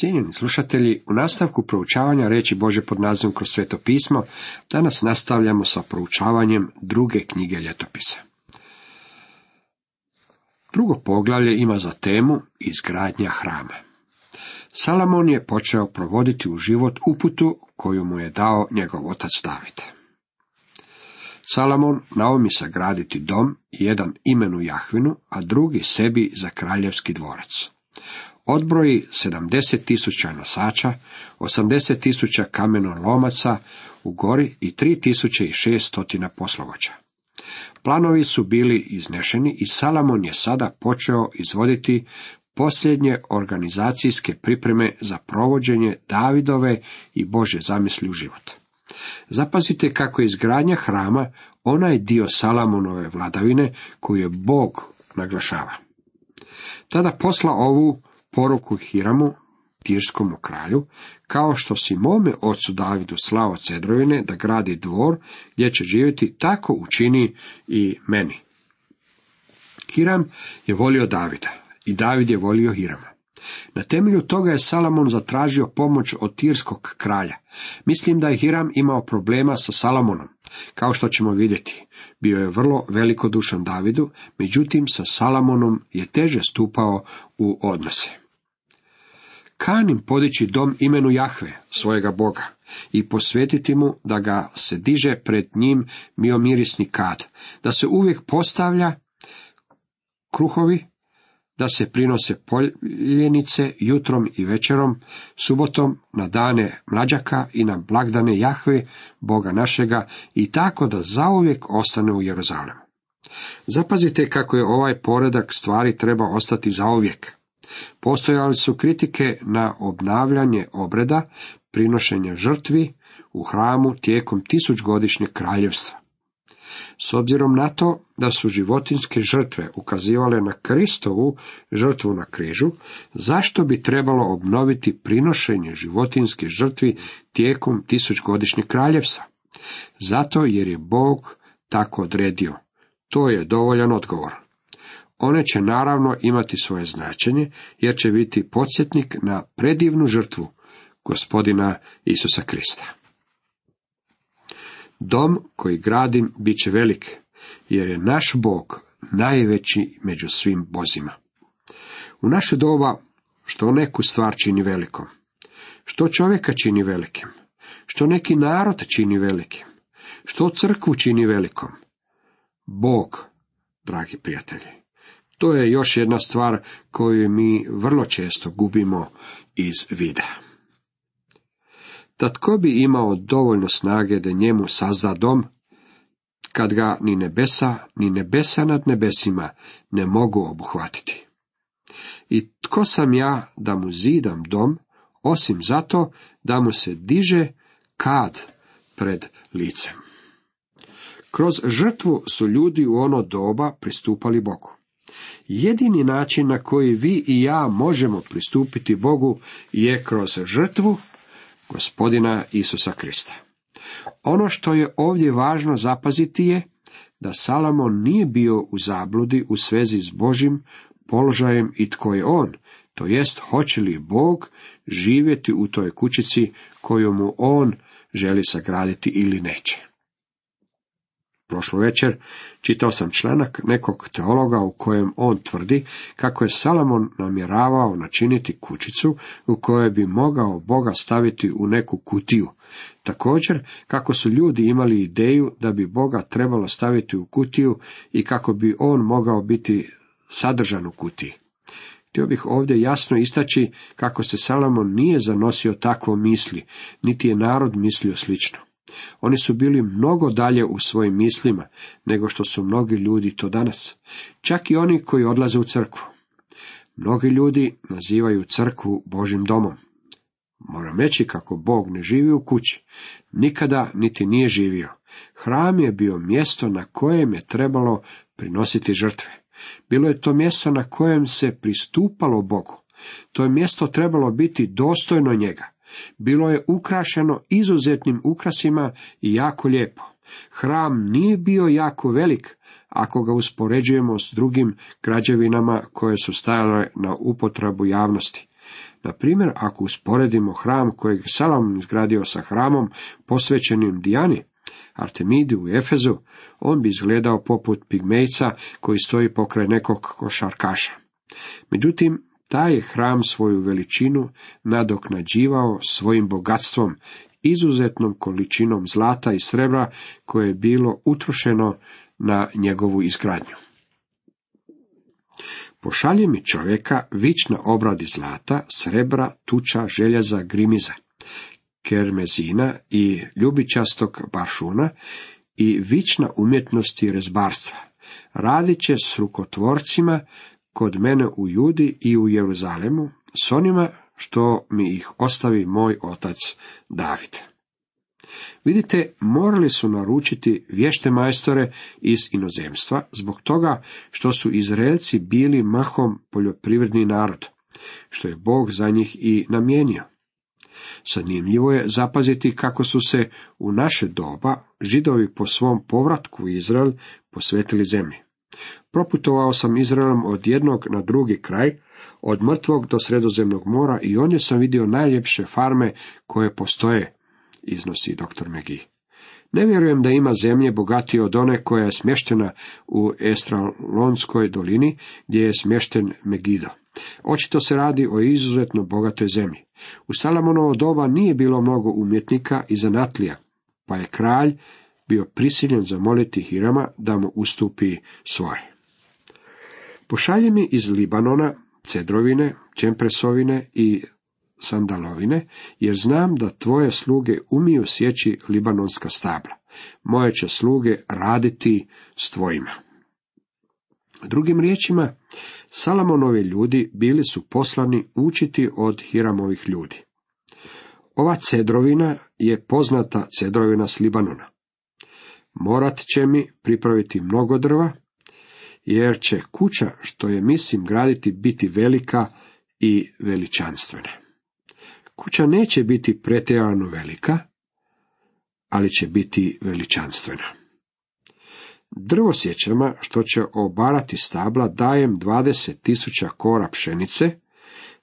Cijenjeni slušatelji, u nastavku proučavanja reći Bože pod nazivom kroz sveto pismo, danas nastavljamo sa proučavanjem druge knjige ljetopisa. Drugo poglavlje ima za temu izgradnja hrama. Salamon je počeo provoditi u život uputu koju mu je dao njegov otac David. Salamon naomi sagraditi dom, jedan imenu Jahvinu, a drugi sebi za kraljevski dvorac odbroji 70 tisuća nosača, 80 tisuća kamenolomaca u gori i 3600 poslovoća. Planovi su bili iznešeni i Salamon je sada počeo izvoditi posljednje organizacijske pripreme za provođenje Davidove i Bože zamisli u život. Zapazite kako je izgradnja hrama onaj dio Salamonove vladavine koju je Bog naglašava. Tada posla ovu poruku Hiramu, Tirskom kralju, kao što si mome ocu Davidu slao cedrovine da gradi dvor gdje će živjeti, tako učini i meni. Hiram je volio Davida i David je volio Hirama. Na temelju toga je Salamon zatražio pomoć od Tirskog kralja. Mislim da je Hiram imao problema sa Salamonom. Kao što ćemo vidjeti, bio je vrlo velikodušan Davidu, međutim sa Salamonom je teže stupao u odnose. Kanim podići dom imenu Jahve, svojega Boga, i posvetiti mu da ga se diže pred njim miomirisni kad, da se uvijek postavlja kruhovi, da se prinose poljenice jutrom i večerom, subotom, na dane mlađaka i na blagdane Jahve, Boga našega, i tako da zauvijek ostane u Jeruzalemu. Zapazite kako je ovaj poredak stvari treba ostati zauvijek. Postojali su kritike na obnavljanje obreda, prinošenja žrtvi u hramu tijekom tisućgodišnjeg kraljevstva. S obzirom na to da su životinske žrtve ukazivale na Kristovu žrtvu na križu, zašto bi trebalo obnoviti prinošenje životinske žrtvi tijekom tisućgodišnjeg kraljevstva? Zato jer je Bog tako odredio. To je dovoljan odgovor. One će naravno imati svoje značenje, jer će biti podsjetnik na predivnu žrtvu gospodina Isusa Krista. Dom koji gradim bit će velik, jer je naš Bog najveći među svim bozima. U naše doba što neku stvar čini velikom, što čovjeka čini velikim, što neki narod čini velikim, što crkvu čini velikom, Bog, dragi prijatelji. To je još jedna stvar koju mi vrlo često gubimo iz vida. Da tko bi imao dovoljno snage da njemu sazda dom, kad ga ni nebesa, ni nebesa nad nebesima ne mogu obuhvatiti. I tko sam ja da mu zidam dom, osim zato da mu se diže kad pred licem. Kroz žrtvu su ljudi u ono doba pristupali Bogu. Jedini način na koji vi i ja možemo pristupiti Bogu je kroz žrtvu gospodina Isusa Krista. Ono što je ovdje važno zapaziti je da Salomon nije bio u zabludi u svezi s Božim položajem i tko je on, to jest hoće li Bog živjeti u toj kućici koju mu on želi sagraditi ili neće. Prošlu večer čitao sam članak nekog teologa u kojem on tvrdi kako je Salomon namjeravao načiniti kućicu u kojoj bi mogao Boga staviti u neku kutiju. Također kako su ljudi imali ideju da bi Boga trebalo staviti u kutiju i kako bi on mogao biti sadržan u kutiji. Htio bih ovdje jasno istaći kako se Salomon nije zanosio takvo misli, niti je narod mislio slično. Oni su bili mnogo dalje u svojim mislima nego što su mnogi ljudi to danas. Čak i oni koji odlaze u crkvu. Mnogi ljudi nazivaju crkvu Božim domom. Moram reći kako Bog ne živi u kući. Nikada niti nije živio. Hram je bio mjesto na kojem je trebalo prinositi žrtve. Bilo je to mjesto na kojem se pristupalo Bogu. To je mjesto trebalo biti dostojno njega. Bilo je ukrašeno izuzetnim ukrasima i jako lijepo. Hram nije bio jako velik, ako ga uspoređujemo s drugim građevinama koje su stajale na upotrebu javnosti. Na primjer, ako usporedimo hram kojeg Salamon izgradio sa hramom posvećenim Dijani, Artemidi u Efezu, on bi izgledao poput pigmejca koji stoji pokraj nekog košarkaša. Međutim, taj hram svoju veličinu nadoknađivao svojim bogatstvom, izuzetnom količinom zlata i srebra koje je bilo utrošeno na njegovu izgradnju. Pošalje mi čovjeka vič na obradi zlata, srebra, tuča, željeza, grimiza, kermezina i ljubičastog baršuna i vična umjetnosti rezbarstva. Radit će s rukotvorcima kod mene u Judi i u Jeruzalemu, s onima što mi ih ostavi moj otac David. Vidite, morali su naručiti vješte majstore iz inozemstva, zbog toga što su Izraelci bili mahom poljoprivredni narod, što je Bog za njih i namijenio. Zanimljivo je zapaziti kako su se u naše doba židovi po svom povratku u Izrael posvetili zemlji. Proputovao sam Izraelom od jednog na drugi kraj, od mrtvog do sredozemnog mora i ondje sam vidio najljepše farme koje postoje, iznosi dr. Megi. Ne vjerujem da ima zemlje bogatije od one koja je smještena u Estralonskoj dolini, gdje je smješten Megido. Očito se radi o izuzetno bogatoj zemlji. U Salamonovo doba nije bilo mnogo umjetnika i zanatlija, pa je kralj bio prisiljen zamoliti Hirama da mu ustupi svoje. Pošalje mi iz Libanona cedrovine, čempresovine i sandalovine, jer znam da tvoje sluge umiju sjeći libanonska stabla. Moje će sluge raditi s tvojima. Drugim riječima, Salamonovi ljudi bili su poslani učiti od Hiramovih ljudi. Ova cedrovina je poznata cedrovina s Libanona. Morat će mi pripraviti mnogo drva, jer će kuća što je mislim graditi biti velika i veličanstvena. Kuća neće biti pretjerano velika, ali će biti veličanstvena. Drvosjećama što će obarati stabla dajem dvadeset tisuća kora pšenice,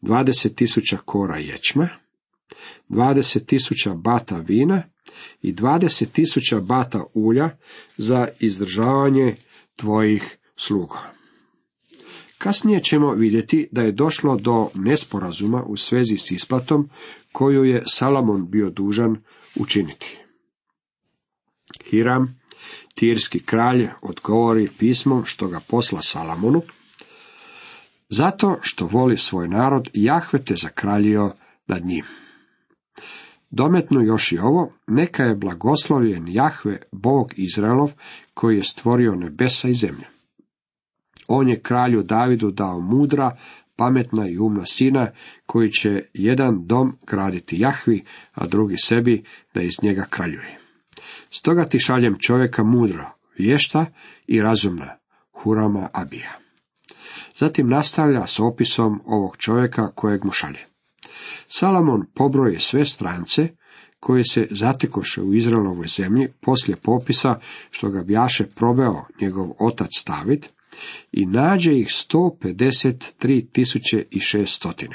dvadeset tisuća kora ječma, dvadeset tisuća bata vina i dvadeset tisuća bata ulja za izdržavanje tvojih sluga. Kasnije ćemo vidjeti da je došlo do nesporazuma u svezi s isplatom koju je Salamon bio dužan učiniti. Hiram, tirski kralj, odgovori pismom što ga posla Salamonu, zato što voli svoj narod, Jahve te zakraljio nad njim. Dometno još i ovo, neka je blagoslovljen Jahve, Bog Izraelov, koji je stvorio nebesa i zemlje. On je kralju Davidu dao mudra, pametna i umna sina, koji će jedan dom graditi Jahvi, a drugi sebi, da iz njega kraljuje. Stoga ti šaljem čovjeka mudro, vješta i razumna, Hurama Abija. Zatim nastavlja s opisom ovog čovjeka kojeg mu šalje. Salamon pobroje sve strance koji se zatekoše u Izraelovoj zemlji poslije popisa što ga bjaše probeo njegov otac David, i nađe ih 153.600.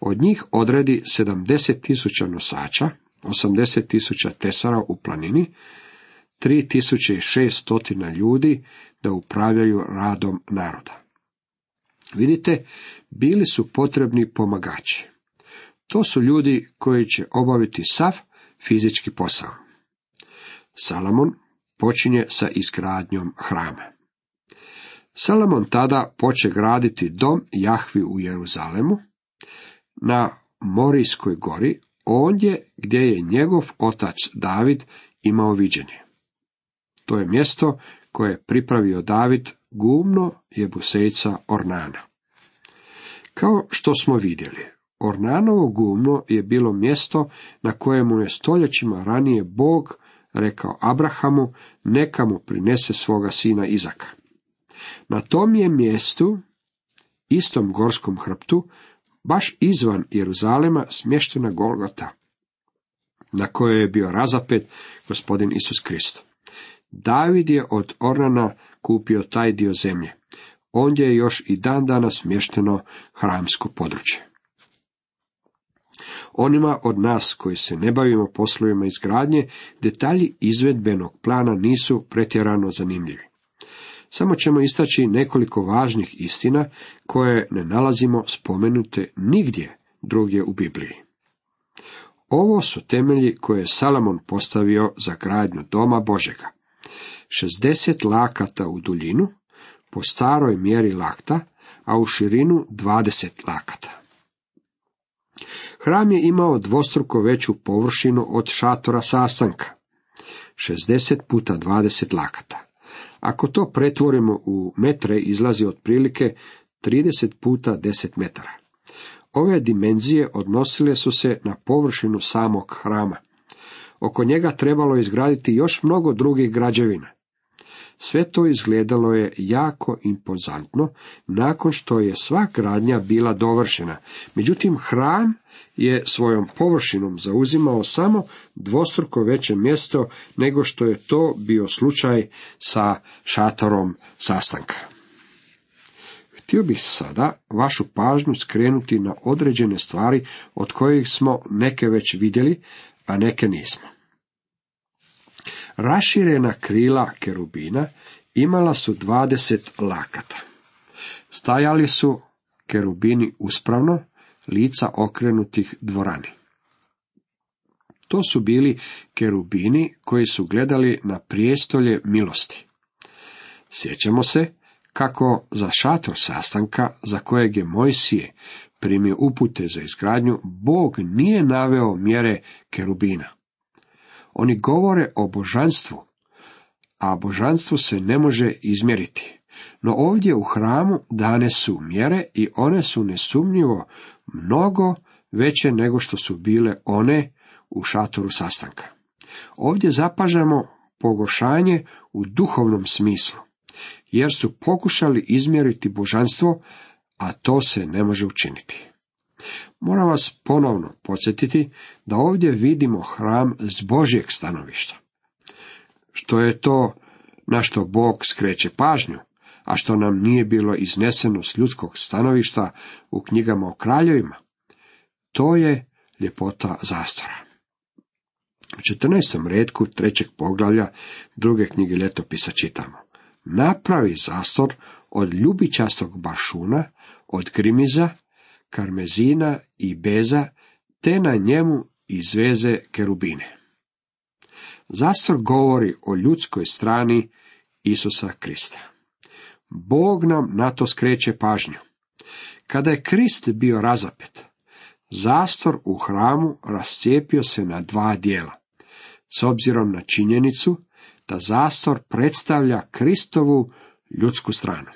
Od njih odredi 70.000 nosača, 80.000 tesara u planini, 3.600 ljudi da upravljaju radom naroda. Vidite, bili su potrebni pomagači. To su ljudi koji će obaviti sav fizički posao. Salamon počinje sa izgradnjom hrama. Salomon tada poče graditi dom Jahvi u Jeruzalemu, na Morijskoj gori, ondje gdje je njegov otac David imao viđenje. To je mjesto koje je pripravio David gumno jebusejca Ornana. Kao što smo vidjeli, Ornanovo gumno je bilo mjesto na kojemu je stoljećima ranije Bog rekao Abrahamu neka mu prinese svoga sina Izaka. Na tom je mjestu, istom gorskom hrptu, baš izvan Jeruzalema smještena Golgota, na kojoj je bio razapet gospodin Isus Krist. David je od Ornana kupio taj dio zemlje. Ondje je još i dan danas smješteno hramsko područje. Onima od nas koji se ne bavimo poslovima izgradnje, detalji izvedbenog plana nisu pretjerano zanimljivi. Samo ćemo istaći nekoliko važnih istina koje ne nalazimo spomenute nigdje drugdje u Bibliji. Ovo su temelji koje je Salamon postavio za gradnju doma Božega. 60 lakata u duljinu, po staroj mjeri lakta, a u širinu 20 lakata. Hram je imao dvostruko veću površinu od šatora sastanka, 60 puta 20 lakata. Ako to pretvorimo u metre, izlazi otprilike 30 puta 10 metara. Ove dimenzije odnosile su se na površinu samog hrama. Oko njega trebalo izgraditi još mnogo drugih građevina. Sve to izgledalo je jako impozantno nakon što je sva gradnja bila dovršena. Međutim, hram je svojom površinom zauzimao samo dvostruko veće mjesto nego što je to bio slučaj sa šatorom sastanka. Htio bih sada vašu pažnju skrenuti na određene stvari od kojih smo neke već vidjeli, a neke nismo. Raširena krila kerubina imala su dvadeset lakata. Stajali su kerubini uspravno, lica okrenutih dvorani. To su bili kerubini koji su gledali na prijestolje milosti. Sjećamo se kako za šator sastanka za kojeg je Mojsije primio upute za izgradnju, Bog nije naveo mjere kerubina. Oni govore o božanstvu, a božanstvo se ne može izmjeriti. No ovdje u hramu dane su mjere i one su nesumnjivo mnogo veće nego što su bile one u šatoru sastanka. Ovdje zapažamo pogošanje u duhovnom smislu, jer su pokušali izmjeriti božanstvo, a to se ne može učiniti. Moram vas ponovno podsjetiti da ovdje vidimo hram s Božjeg stanovišta. Što je to na što Bog skreće pažnju, a što nam nije bilo izneseno s ljudskog stanovišta u knjigama o kraljevima? To je ljepota zastora. U 14. redku trećeg poglavlja druge knjige ljetopisa čitamo. Napravi zastor od ljubičastog bašuna, od grimiza, karmezina i beza, te na njemu izveze kerubine. Zastor govori o ljudskoj strani Isusa Krista. Bog nam na to skreće pažnju. Kada je Krist bio razapet, zastor u hramu rascijepio se na dva dijela, s obzirom na činjenicu da zastor predstavlja Kristovu ljudsku stranu.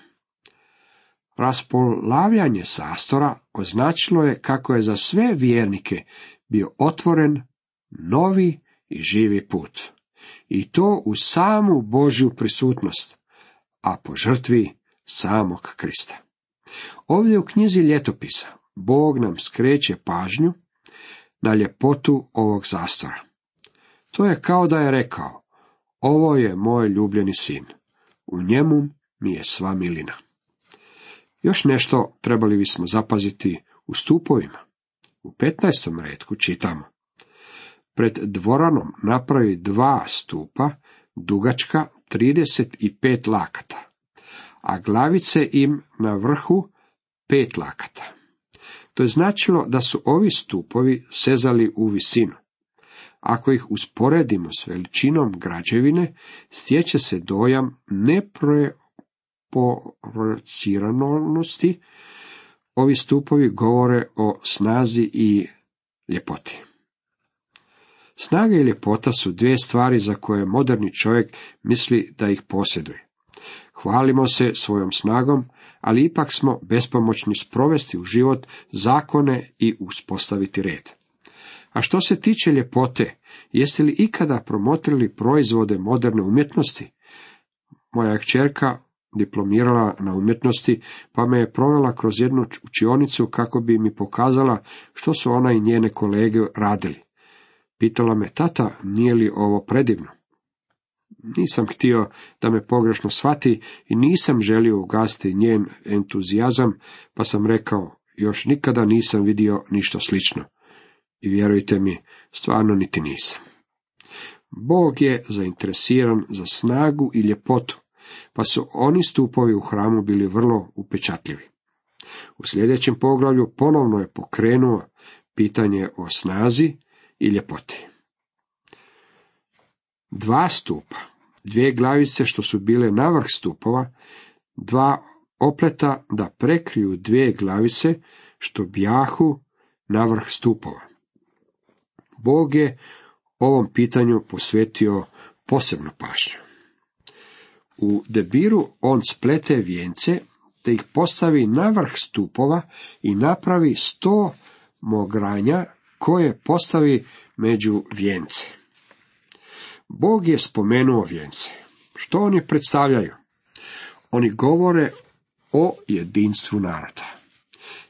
Raspolavljanje zastora označilo je kako je za sve vjernike bio otvoren novi i živi put. I to u samu Božju prisutnost, a po žrtvi samog Krista. Ovdje u knjizi ljetopisa Bog nam skreće pažnju na ljepotu ovog zastora. To je kao da je rekao, ovo je moj ljubljeni sin, u njemu mi je sva milina. Još nešto trebali bismo zapaziti u stupovima. U 15. redku čitamo. Pred dvoranom napravi dva stupa, dugačka 35 lakata, a glavice im na vrhu pet lakata. To je značilo da su ovi stupovi sezali u visinu. Ako ih usporedimo s veličinom građevine, stječe se dojam neproporcionalnosti. Ovi stupovi govore o snazi i ljepoti. Snaga i ljepota su dvije stvari za koje moderni čovjek misli da ih posjeduje. Hvalimo se svojom snagom, ali ipak smo bespomoćni sprovesti u život zakone i uspostaviti red. A što se tiče ljepote, jeste li ikada promotrili proizvode moderne umjetnosti? Moja kćerka diplomirala na umjetnosti, pa me je provela kroz jednu učionicu kako bi mi pokazala što su ona i njene kolege radili. Pitala me, tata, nije li ovo predivno? Nisam htio da me pogrešno shvati i nisam želio ugasiti njen entuzijazam, pa sam rekao, još nikada nisam vidio ništa slično. I vjerujte mi, stvarno niti nisam. Bog je zainteresiran za snagu i ljepotu, pa su oni stupovi u hramu bili vrlo upečatljivi. U sljedećem poglavlju ponovno je pokrenuo pitanje o snazi i ljepoti. Dva stupa, dvije glavice što su bile na vrh stupova, dva opleta da prekriju dvije glavice što bjahu na vrh stupova. Bog je ovom pitanju posvetio posebnu pažnju. U debiru on splete vijence, te ih postavi na vrh stupova i napravi sto mogranja koje postavi među vijence. Bog je spomenuo vijence. Što oni predstavljaju? Oni govore o jedinstvu naroda.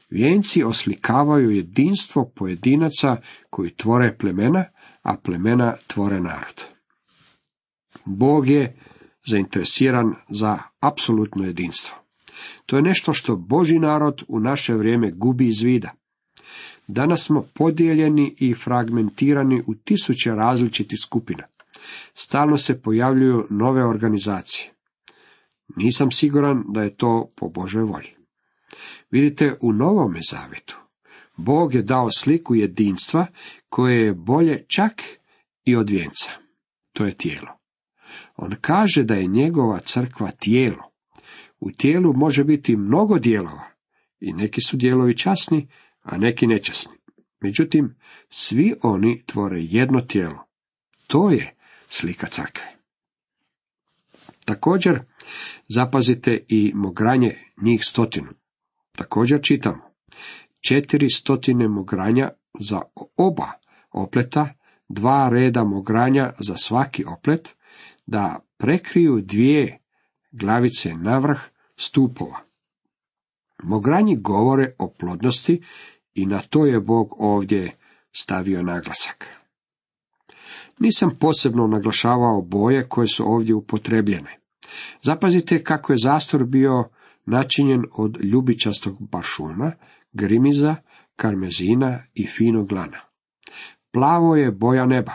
Vijenci oslikavaju jedinstvo pojedinaca koji tvore plemena, a plemena tvore narod. Bog je zainteresiran za apsolutno jedinstvo. To je nešto što Boži narod u naše vrijeme gubi iz vida. Danas smo podijeljeni i fragmentirani u tisuće različitih skupina. Stalno se pojavljuju nove organizacije. Nisam siguran da je to po Božoj volji. Vidite, u Novome Zavetu Bog je dao sliku jedinstva koje je bolje čak i od vijenca. To je tijelo. On kaže da je njegova crkva tijelo. U tijelu može biti mnogo dijelova i neki su dijelovi časni, a neki nečasni. Međutim, svi oni tvore jedno tijelo. To je slika crkve. Također, zapazite i mogranje njih stotinu. Također čitamo, četiri stotine mogranja za oba opleta, dva reda mogranja za svaki oplet, da prekriju dvije glavice navrh stupova. Mogranji govore o plodnosti i na to je Bog ovdje stavio naglasak. Nisam posebno naglašavao boje koje su ovdje upotrebljene. Zapazite kako je zastor bio načinjen od ljubičastog bašuna, grimiza, karmezina i finog lana. Plavo je boja neba,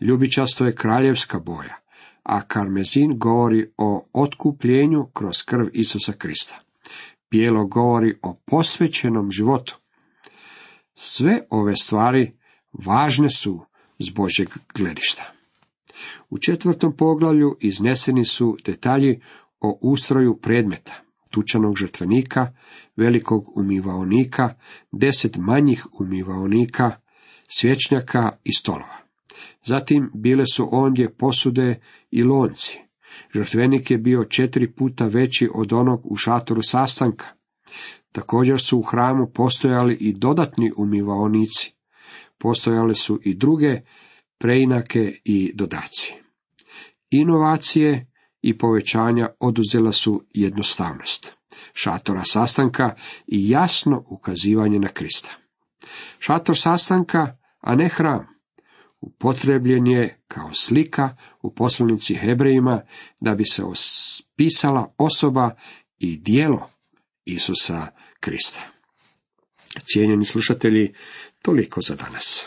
ljubičasto je kraljevska boja, a karmezin govori o otkupljenju kroz krv Isusa Krista. Bijelo govori o posvećenom životu. Sve ove stvari važne su s Božjeg gledišta. U četvrtom poglavlju izneseni su detalji o ustroju predmeta tučanog žrtvenika, velikog umivaonika, deset manjih umivaonika, svječnjaka i stolova. Zatim bile su ondje posude i lonci. Žrtvenik je bio četiri puta veći od onog u šatoru sastanka. Također su u hramu postojali i dodatni umivaonici. Postojale su i druge preinake i dodaci. Inovacije i povećanja oduzela su jednostavnost šatora sastanka i jasno ukazivanje na Krista. Šator sastanka, a ne hram, upotrebljen je kao slika u poslanici Hebrejima da bi se ospisala osoba i dijelo Isusa Krista. Cijenjeni slušatelji, toliko za danas.